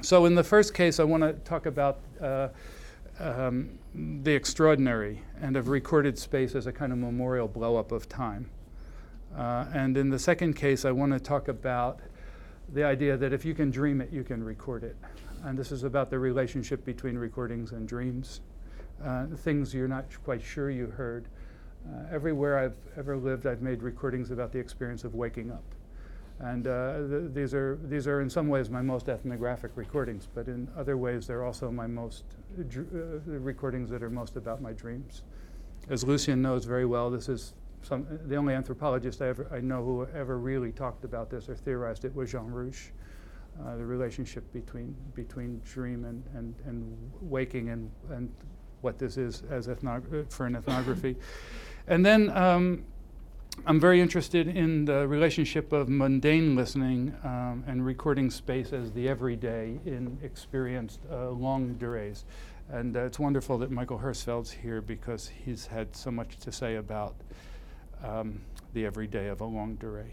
So, in the first case, I want to talk about uh, um, the extraordinary and of recorded space as a kind of memorial blow up of time. Uh, and in the second case, I want to talk about the idea that if you can dream it, you can record it. And this is about the relationship between recordings and dreams, uh, things you're not quite sure you heard. Uh, everywhere I've ever lived, I've made recordings about the experience of waking up. And uh, th- these, are, these are, in some ways, my most ethnographic recordings, but in other ways, they're also my most dr- uh, recordings that are most about my dreams. As Lucien knows very well, this is some, the only anthropologist I, ever, I know who ever really talked about this or theorized it was Jean Rouch. Uh, the relationship between, between dream and, and, and waking and, and what this is as ethnog- for an ethnography. And then um, I'm very interested in the relationship of mundane listening um, and recording space as the everyday in experienced uh, longue durées. And uh, it's wonderful that Michael Herzfeld's here because he's had so much to say about um, the everyday of a longue durée.